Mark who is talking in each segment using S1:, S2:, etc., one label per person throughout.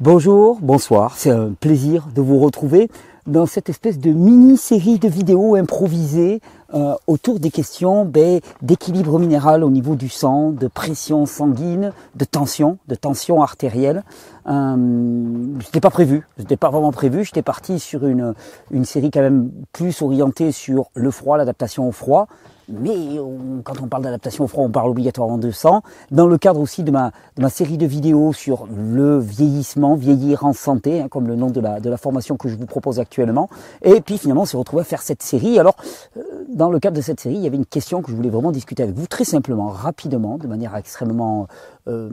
S1: Bonjour, bonsoir, c'est un plaisir de vous retrouver dans cette espèce de mini-série de vidéos improvisées euh, autour des questions ben, d'équilibre minéral au niveau du sang, de pression sanguine, de tension, de tension artérielle. Euh, n'était pas prévu, n'était pas vraiment prévu. J'étais parti sur une série quand même plus orientée sur le froid, l'adaptation au froid. Mais quand on parle d'adaptation au froid, on parle obligatoirement de sang. Dans le cadre aussi de ma, de ma série de vidéos sur le vieillissement, vieillir en santé, hein, comme le nom de la, de la formation que je vous propose actuellement. Et puis finalement, on s'est retrouvé à faire cette série. Alors, euh, dans le cadre de cette série, il y avait une question que je voulais vraiment discuter avec vous très simplement, rapidement, de manière extrêmement euh,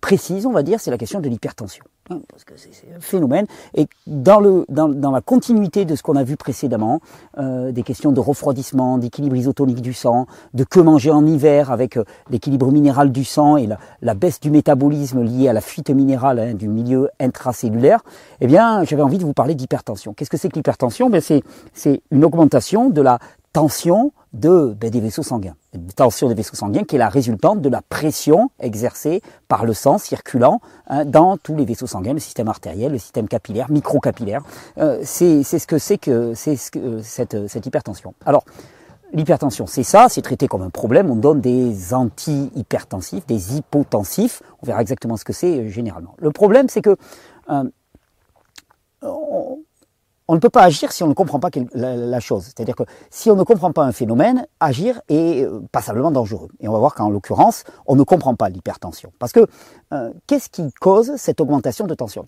S1: précise, on va dire, c'est la question de l'hypertension. Parce que c'est un phénomène. Et dans, le, dans, dans, la continuité de ce qu'on a vu précédemment, euh, des questions de refroidissement, d'équilibre isotonique du sang, de que manger en hiver avec euh, l'équilibre minéral du sang et la, la, baisse du métabolisme liée à la fuite minérale hein, du milieu intracellulaire, eh bien, j'avais envie de vous parler d'hypertension. Qu'est-ce que c'est que l'hypertension? Ben, C'est une augmentation de la tension de, ben, des vaisseaux sanguins. Une tension des vaisseaux sanguins qui est la résultante de la pression exercée par le sang circulant hein, dans tous les vaisseaux sanguins, le système artériel, le système capillaire, microcapillaire. Euh, c'est ce que c'est que c'est ce que, cette, cette hypertension. Alors, L'hypertension, c'est ça, c'est traité comme un problème. On donne des anti-hypertensifs, des hypotensifs. On verra exactement ce que c'est euh, généralement. Le problème, c'est que euh, on ne peut pas agir si on ne comprend pas la, chose. C'est-à-dire que si on ne comprend pas un phénomène, agir est euh, passablement dangereux. Et on va voir qu'en l'occurrence, on ne comprend pas l'hypertension. Parce que euh, qu'est-ce qui cause cette augmentation de tension?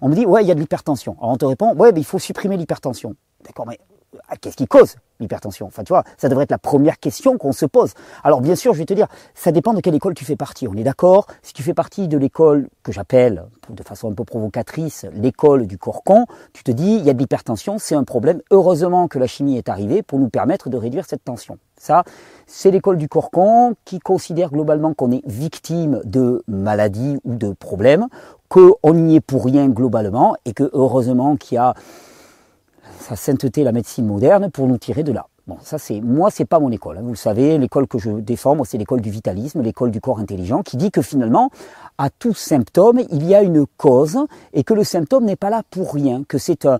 S1: On me dit, ouais, il y a de l'hypertension. Alors on te répond, ouais, mais il faut supprimer l'hypertension. D'accord, mais qu'est-ce qui cause l'hypertension? Enfin, tu vois, ça devrait être la première question qu'on se pose. Alors, bien sûr, je vais te dire, ça dépend de quelle école tu fais partie. On est d'accord Si tu fais partie de l'école que j'appelle, de façon un peu provocatrice, l'école du corps-con, tu te dis, il y a de l'hypertension, c'est un problème. Heureusement que la chimie est arrivée pour nous permettre de réduire cette tension. Ça, c'est l'école du corps-con qui considère globalement qu'on est victime de maladies ou de problèmes, qu'on n'y est pour rien globalement, et que heureusement qu'il y a sa sainteté, la médecine moderne, pour nous tirer de là. Bon, ça c'est moi, c'est pas mon école. Hein. Vous le savez, l'école que je défends, moi, c'est l'école du vitalisme, l'école du corps intelligent, qui dit que finalement, à tout symptôme, il y a une cause et que le symptôme n'est pas là pour rien, que c'est un,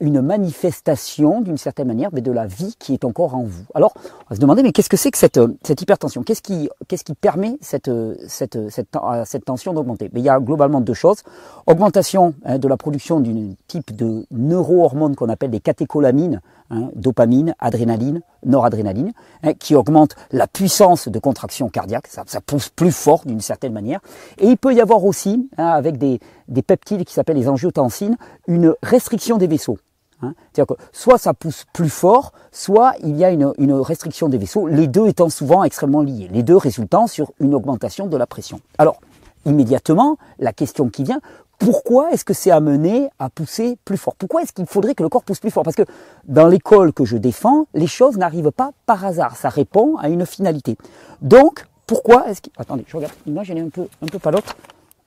S1: une manifestation d'une certaine manière mais de la vie qui est encore en vous. Alors, on va se demander, mais qu'est-ce que c'est que cette, cette hypertension? Qu'est-ce qui, qu'est-ce qui permet cette, cette, cette, cette tension d'augmenter? Il y a globalement deux choses. Augmentation hein, de la production d'une type de neurohormone qu'on appelle des catécholamines, hein, dopamine, adrénaline, noradrénaline, hein, qui augmente la puissance de contraction cardiaque, ça, ça pousse plus fort d'une certaine manière. Et il peut y avoir aussi, hein, avec des, des peptides qui s'appellent les angiotensines, une restriction des vaisseaux. Hein. C'est-à-dire que soit ça pousse plus fort, soit il y a une, restriction des vaisseaux, les deux étant souvent extrêmement liés, les deux résultant sur une augmentation de la pression. Alors, immédiatement, la question qui vient, pourquoi est-ce que c'est amené à pousser plus fort? Pourquoi est-ce qu'il faudrait que le corps pousse plus fort? Parce que dans l'école que je défends, les choses n'arrivent pas par hasard, ça répond à une finalité. Donc, pourquoi est-ce qu'il... Attendez, je regarde, l'image elle est un peu, un peu pas l'autre.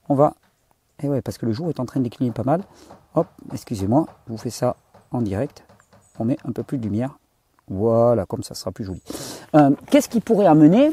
S1: On va... Et eh ouais, parce que le jour est en train de décliner pas mal. Hop, excusez-moi, je vous fais ça en direct. On met un peu plus de lumière. Voilà, comme ça sera plus joli. Euh, qu'est-ce qui pourrait amener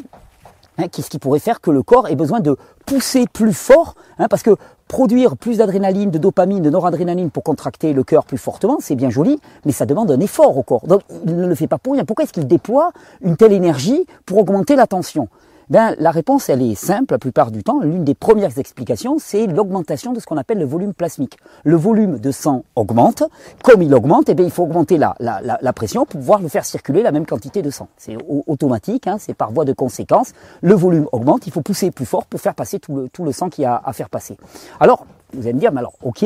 S1: Hein, qu'est-ce qui pourrait faire que le corps ait besoin de pousser plus fort hein, Parce que produire plus d'adrénaline, de dopamine, de noradrénaline pour contracter le cœur plus fortement, c'est bien joli, mais ça demande un effort au corps. Donc il ne le fait pas pour rien. Pourquoi est-ce qu'il déploie une telle énergie pour augmenter la tension? Ben, la réponse, elle est simple la plupart du temps. L'une des premières explications, c'est l'augmentation de ce qu'on appelle le volume plasmique. Le volume de sang augmente. Comme il augmente, eh bien, il faut augmenter la, la, la, pression pour pouvoir le faire circuler la même quantité de sang. C'est automatique, hein, c'est par voie de conséquence. Le volume augmente, il faut pousser plus fort pour faire passer tout le, tout le sang qu'il y a à faire passer. Alors, vous allez me dire, mais alors, ok,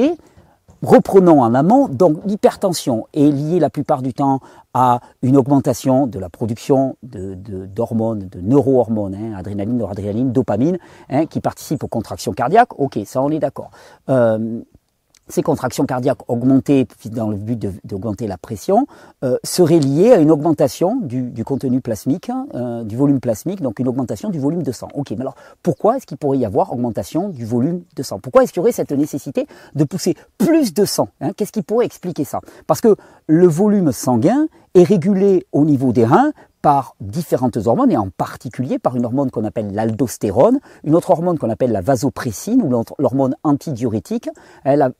S1: Reprenons en amont, donc l'hypertension est liée la plupart du temps à une augmentation de la production d'hormones, de, de, neurohormones, hein, adrénaline, noradrénaline, dopamine, hein, qui participent aux contractions cardiaques. Ok, ça on est d'accord. Euh, ces contractions cardiaques augmentées dans le but d'augmenter la pression euh, seraient liées à une augmentation du, contenu plasmique, hein, euh, du volume plasmique, donc une augmentation du volume de sang. Ok, mais alors pourquoi est-ce qu'il pourrait y avoir augmentation du volume de sang? Pourquoi est-ce qu'il y aurait cette nécessité de pousser plus de sang hein? Qu'est-ce qui pourrait expliquer ça? Parce que le volume sanguin est régulé au niveau des reins par différentes hormones et en particulier par une hormone qu'on appelle l'aldostérone, une autre hormone qu'on appelle la vasopressine ou l'hormone antidiurétique.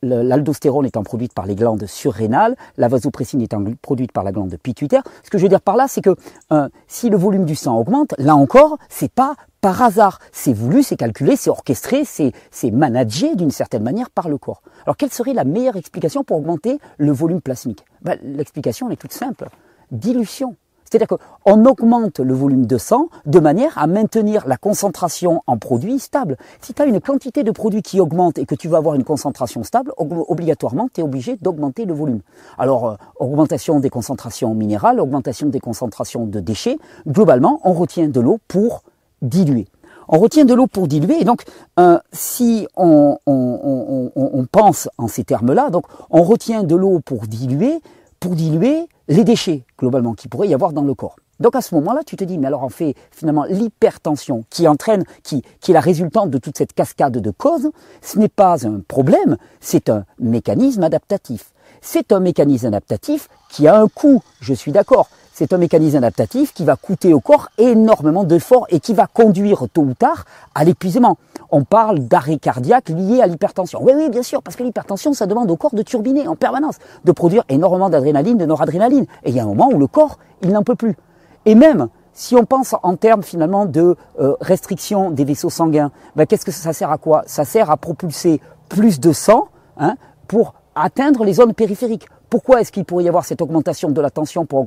S1: L'aldostérone étant produite par les glandes surrénales, la vasopressine étant produite par la glande pituitaire. Ce que je veux dire par là, c'est que euh, si le volume du sang augmente, là encore, c'est pas par hasard. C'est voulu, c'est calculé, c'est orchestré, c'est managé d'une certaine manière par le corps. Alors quelle serait la meilleure explication pour augmenter le volume plasmique? Ben, L'explication est toute simple. Dilution. C'est-à-dire qu'on augmente le volume de sang de manière à maintenir la concentration en produit stable. Si tu as une quantité de produit qui augmente et que tu vas avoir une concentration stable, obligatoirement, tu es obligé d'augmenter le volume. Alors, euh, augmentation des concentrations minérales, augmentation des concentrations de déchets, globalement, on retient de l'eau pour diluer. On retient de l'eau pour diluer, et donc euh, si on, on, pense en ces termes-là, donc on retient de l'eau pour diluer, pour diluer les déchets, globalement, qui pourrait y avoir dans le corps. Donc à ce moment-là, tu te dis, mais alors on fait finalement l'hypertension qui entraîne, qui, qui est la résultante de toute cette cascade de causes, ce n'est pas un problème, c'est un mécanisme adaptatif. C'est un mécanisme adaptatif qui a un coût, je suis d'accord. C'est un mécanisme adaptatif qui va coûter au corps énormément d'efforts et qui va conduire tôt ou tard à l'épuisement. On parle d'arrêt cardiaque lié à l'hypertension. Oui, oui, bien sûr, parce que l'hypertension, ça demande au corps de turbiner en permanence, de produire énormément d'adrénaline, de noradrénaline. Et il y a un moment où le corps, il n'en peut plus. Et même si on pense en termes finalement de euh, restriction des vaisseaux sanguins, ben, qu'est-ce que ça sert à quoi? Ça sert à propulser plus de sang hein, pour atteindre les zones périphériques. Pourquoi est-ce qu'il pourrait y avoir cette augmentation de la tension pour,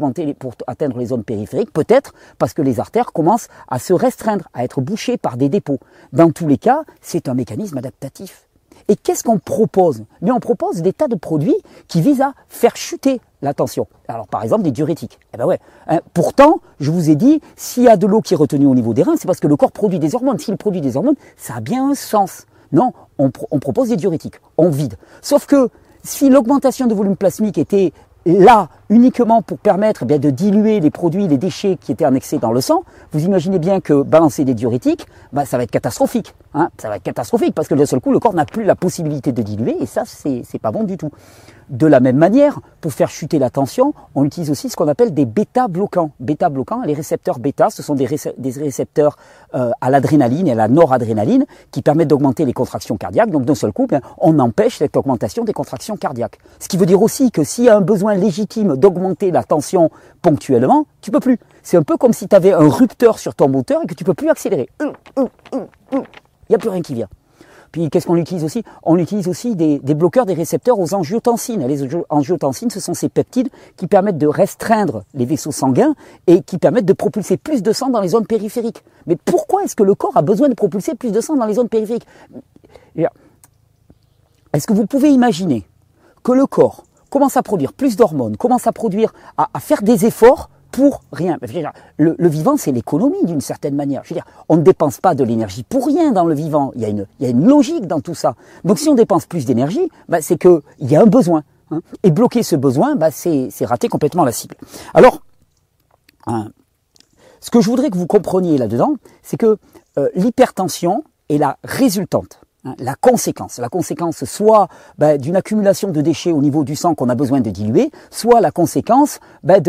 S1: atteindre les zones périphériques? Peut-être parce que les artères commencent à se restreindre, à être bouchées par des dépôts. Dans tous les cas, c'est un mécanisme adaptatif. Et qu'est-ce qu'on propose? Mais on propose des tas de produits qui visent à faire chuter la tension. Par exemple des diurétiques. Eh ben ouais. Hein, pourtant, je vous ai dit, s'il y a de l'eau qui est retenue au niveau des reins, c'est parce que le corps produit des hormones. S'il produit des hormones, ça a bien un sens. Non, on, on propose des diurétiques. On vide. Sauf que si l'augmentation de volume plasmique était là uniquement pour permettre eh de diluer les produits, les déchets qui étaient annexés dans le sang, vous imaginez bien que balancer des diurétiques, bah, ça va être catastrophique. Hein. ça va être catastrophique parce que d'un seul coup, le corps n'a plus la possibilité de diluer et ça, c'est pas bon du tout. De la même manière, pour faire chuter la tension, on utilise aussi ce qu'on appelle des bêta-bloquants. Bêta-bloquants, les récepteurs bêta, ce sont des, récepteurs euh, à l'adrénaline et à la noradrénaline qui permettent d'augmenter les contractions cardiaques. Donc d'un seul coup, on empêche cette augmentation des contractions cardiaques. Ce qui veut dire aussi que s'il y a un besoin légitime d'augmenter la tension ponctuellement, tu peux plus. C'est un peu comme si tu avais un rupteur sur ton moteur et que tu peux plus accélérer. Il n'y a plus rien qui vient. Puis qu'est-ce qu'on utilise aussi? On utilise aussi des, bloqueurs des récepteurs aux angiotensines. Les angiotensines, ce sont ces peptides qui permettent de restreindre les vaisseaux sanguins et qui permettent de propulser plus de sang dans les zones périphériques. Mais pourquoi est-ce que le corps a besoin de propulser plus de sang dans les zones périphériques? Est-ce que vous pouvez imaginer que le corps commence à produire plus d'hormones, commence à produire, à faire des efforts pour rien. Le, vivant, c'est l'économie d'une certaine manière. Je veux dire, on ne dépense pas de l'énergie pour rien dans le vivant. Il y a une, il y a une logique dans tout ça. Donc si on dépense plus d'énergie, bah, c'est qu'il y a un besoin. Hein. Et bloquer ce besoin, bah, c'est rater complètement la cible. Alors, hein, ce que je voudrais que vous compreniez là-dedans, c'est que euh, l'hypertension est la résultante la conséquence. La conséquence soit ben, d'une accumulation de déchets au niveau du sang qu'on a besoin de diluer, soit la conséquence ben,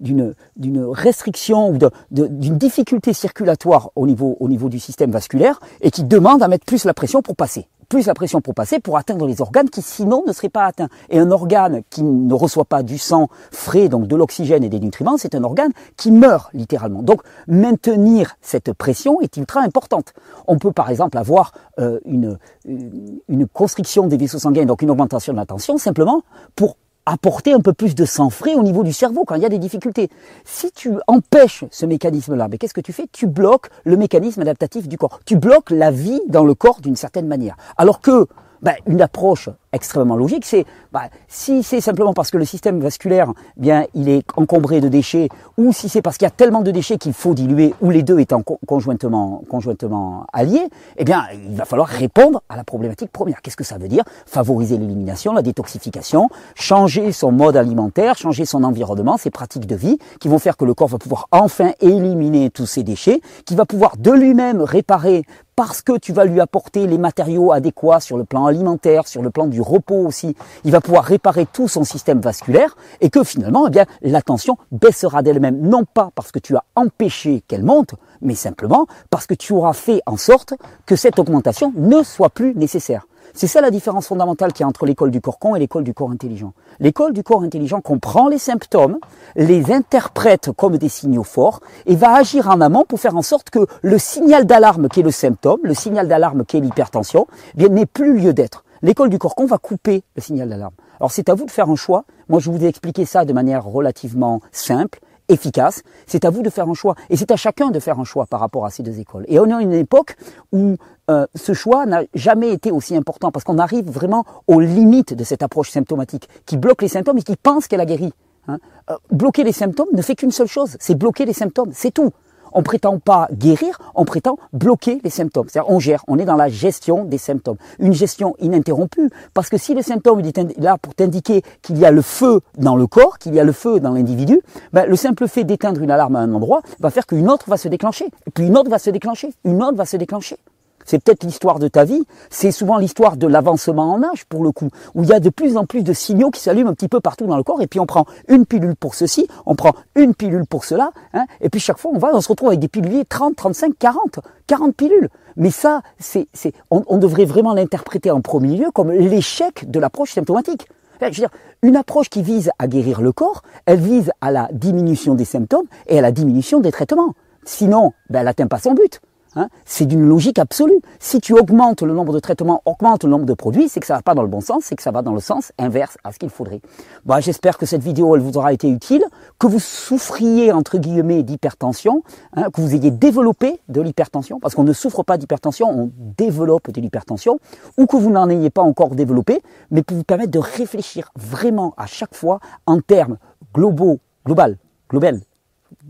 S1: d'une restriction ou d'une difficulté circulatoire au niveau, au niveau du système vasculaire et qui demande à mettre plus la pression pour passer plus la pression pour passer, pour atteindre les organes qui sinon ne seraient pas atteints. Et un organe qui ne reçoit pas du sang frais, donc de l'oxygène et des nutriments, c'est un organe qui meurt littéralement. Donc maintenir cette pression est ultra importante. On peut par exemple avoir euh, une, une constriction des vaisseaux sanguins, donc une augmentation de la tension, simplement pour apporter un peu plus de sang frais au niveau du cerveau quand il y a des difficultés. Si tu empêches ce mécanisme-là, mais qu'est-ce que tu fais? Tu bloques le mécanisme adaptatif du corps. Tu bloques la vie dans le corps d'une certaine manière. Alors que ben, une approche extrêmement logique, c'est bah, si c'est simplement parce que le système vasculaire, bien, il est encombré de déchets, ou si c'est parce qu'il y a tellement de déchets qu'il faut diluer, ou les deux étant conjointement, conjointement alliés, eh bien, il va falloir répondre à la problématique première. Qu'est-ce que ça veut dire? Favoriser l'élimination, la détoxification, changer son mode alimentaire, changer son environnement, ses pratiques de vie, qui vont faire que le corps va pouvoir enfin éliminer tous ces déchets, qui va pouvoir de lui-même réparer parce que tu vas lui apporter les matériaux adéquats sur le plan alimentaire, sur le plan du repos aussi, il va pouvoir réparer tout son système vasculaire et que finalement, eh bien, la tension baissera d'elle-même. Non pas parce que tu as empêché qu'elle monte, mais simplement parce que tu auras fait en sorte que cette augmentation ne soit plus nécessaire. C'est ça la différence fondamentale qu'il y a entre l'école du corps con et l'école du corps intelligent. L'école du corps intelligent comprend les symptômes, les interprète comme des signaux forts et va agir en amont pour faire en sorte que le signal d'alarme qui est le symptôme, le signal d'alarme qui est l'hypertension, eh n'ait plus lieu d'être. L'école du corps con va couper le signal d'alarme. Alors c'est à vous de faire un choix. Moi je vous ai expliqué ça de manière relativement simple efficace. C'est à vous de faire un choix. Et c'est à chacun de faire un choix par rapport à ces deux écoles. Et on est à une époque où euh, ce choix n'a jamais été aussi important parce qu'on arrive vraiment aux limites de cette approche symptomatique qui bloque les symptômes et qui pense qu'elle a guéri. Hein. Euh, bloquer les symptômes ne fait qu'une seule chose, c'est bloquer les symptômes, c'est tout on prétend pas guérir, on prétend bloquer les symptômes. C'est-à-dire on gère, on est dans la gestion des symptômes. Une gestion ininterrompue, parce que si le symptôme est là pour t'indiquer qu'il y a le feu dans le corps, qu'il y a le feu dans l'individu, ben, le simple fait d'éteindre une alarme à un endroit va faire qu'une autre va se déclencher, et puis une autre va se déclencher, une autre va se déclencher. C'est peut-être l'histoire de ta vie, c'est souvent l'histoire de l'avancement en âge pour le coup, où il y a de plus en plus de signaux qui s'allument un petit peu partout dans le corps, et puis on prend une pilule pour ceci, on prend une pilule pour cela, hein, et puis chaque fois on va, on se retrouve avec des piluliers 30, 35, 40, 40 pilules. Mais ça, c'est, on devrait vraiment l'interpréter en premier lieu comme l'échec de l'approche symptomatique. Je veux dire, une approche qui vise à guérir le corps, elle vise à la diminution des symptômes et à la diminution des traitements. Sinon, ben, elle n'atteint pas son but. Hein, c'est d'une logique absolue. Si tu augmentes le nombre de traitements, augmentes le nombre de produits, c'est que ça va pas dans le bon sens, c'est que ça va dans le sens inverse à ce qu'il faudrait. Bon, j'espère que cette vidéo elle vous aura été utile, que vous souffriez entre guillemets d'hypertension, hein, que vous ayez développé de l'hypertension, parce qu'on ne souffre pas d'hypertension, on développe de l'hypertension, ou que vous n'en ayez pas encore développé, mais pour vous permettre de réfléchir vraiment à chaque fois en termes globaux, global, global,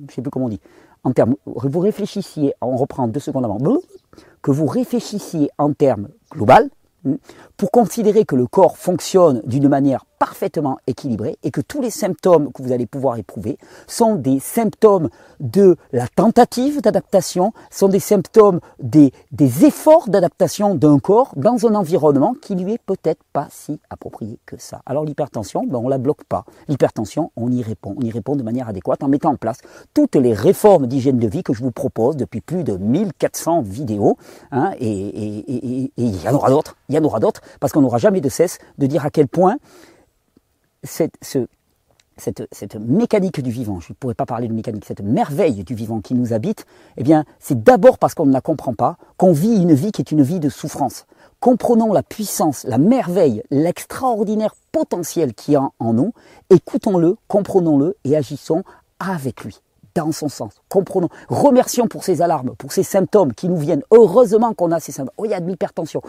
S1: je sais plus comment on dit, en termes, vous réfléchissiez, on reprend deux secondes avant, que vous réfléchissiez en termes global, pour considérer que le corps fonctionne d'une manière parfaitement équilibré et que tous les symptômes que vous allez pouvoir éprouver sont des symptômes de la tentative d'adaptation, sont des symptômes des, des efforts d'adaptation d'un corps dans un environnement qui lui est peut-être pas si approprié que ça. Alors l'hypertension, ben on la bloque pas. L'hypertension, on y répond. On y répond de manière adéquate en mettant en place toutes les réformes d'hygiène de vie que je vous propose depuis plus de 1400 vidéos. Hein, et il y en aura d'autres. Il y en aura d'autres parce qu'on n'aura jamais de cesse de dire à quel point cette, mécanique du vivant, je ne pourrais pas parler de mécanique, cette merveille du vivant qui nous habite, eh bien, c'est d'abord parce qu'on ne la comprend pas qu'on vit une vie qui est une vie de souffrance. Comprenons la puissance, la merveille, l'extraordinaire potentiel qu'il y a en nous, écoutons-le, comprenons-le et agissons avec lui dans son sens. Comprenons. Remercions pour ces alarmes, pour ces symptômes qui nous viennent. Heureusement qu'on a ces symptômes. Oh, il y a de l'hypertension.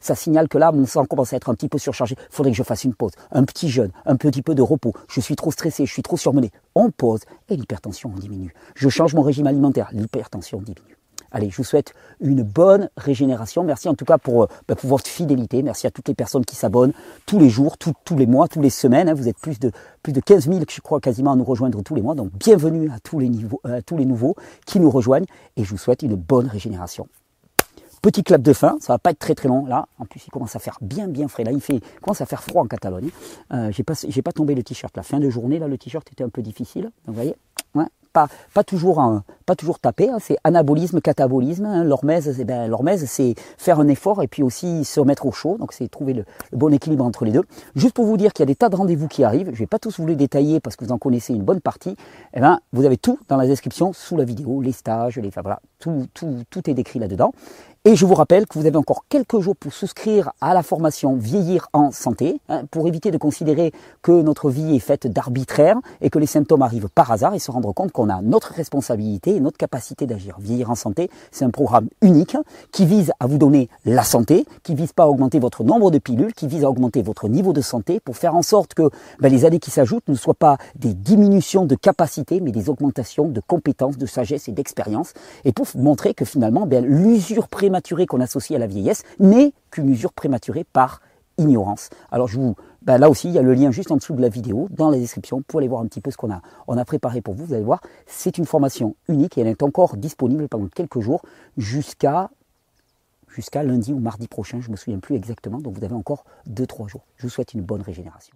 S1: Ça signale que là, mon sang commence à être un petit peu surchargé. Il faudrait que je fasse une pause. Un petit jeûne, un petit peu de repos. Je suis trop stressé, je suis trop surmené. On pause et l'hypertension diminue. Je change mon régime alimentaire. L'hypertension diminue. Allez, je vous souhaite une bonne régénération. Merci en tout cas pour, euh, bah, pour votre fidélité. Merci à toutes les personnes qui s'abonnent tous les jours, tous les mois, toutes les semaines. Hein. Vous êtes plus de, plus de 15 000, je crois, quasiment à nous rejoindre tous les mois. Donc bienvenue à tous à tous les nouveaux qui nous rejoignent. Et je vous souhaite une bonne régénération. Petit clap de fin, ça va pas être très très long là. En plus, il commence à faire bien bien frais. Là, il fait, commence à faire froid en Catalogne. Euh, j'ai pas, tombé le t-shirt. La fin de journée là, le t-shirt était un peu difficile. Vous voyez, pas, toujours pas toujours taper, hein, c'est anabolisme, catabolisme. Hein, L'hormèse, c'est ben, faire un effort et puis aussi se remettre au chaud. Donc c'est trouver le, bon équilibre entre les deux. Juste pour vous dire qu'il y a des tas de rendez-vous qui arrivent. Je vais pas tous vous les détailler parce que vous en connaissez une bonne partie. Eh ben, vous avez tout dans la description sous la vidéo, les stages, les, tout, tout, tout est décrit là-dedans. Et je vous rappelle que vous avez encore quelques jours pour souscrire à la formation Vieillir en santé, hein, pour éviter de considérer que notre vie est faite d'arbitraire et que les symptômes arrivent par hasard et se rendre compte qu'on a notre responsabilité et notre capacité d'agir. Vieillir en santé, c'est un programme unique qui vise à vous donner la santé, qui vise pas à augmenter votre nombre de pilules, qui vise à augmenter votre niveau de santé pour faire en sorte que ben, les années qui s'ajoutent ne soient pas des diminutions de capacité, mais des augmentations de compétences, de sagesse et d'expérience, et pour montrer que finalement ben, l'usure qu'on associe à la vieillesse n'est qu'une usure prématurée par ignorance. Alors je vous, ben là aussi, il y a le lien juste en dessous de la vidéo, dans la description, pour aller voir un petit peu ce qu'on a, on a préparé pour vous. Vous allez voir, c'est une formation unique et elle est encore disponible pendant quelques jours jusqu'à jusqu'à lundi ou mardi prochain, je ne me souviens plus exactement, donc vous avez encore 2-3 jours. Je vous souhaite une bonne régénération.